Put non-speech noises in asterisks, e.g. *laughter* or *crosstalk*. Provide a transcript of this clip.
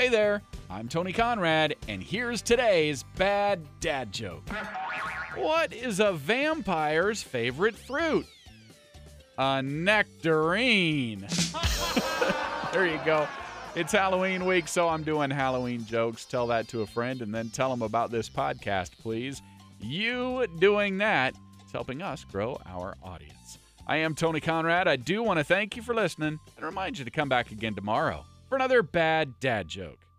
Hey there, I'm Tony Conrad, and here's today's bad dad joke. What is a vampire's favorite fruit? A nectarine. *laughs* there you go. It's Halloween week, so I'm doing Halloween jokes. Tell that to a friend and then tell them about this podcast, please. You doing that is helping us grow our audience. I am Tony Conrad. I do want to thank you for listening and remind you to come back again tomorrow for another bad dad joke.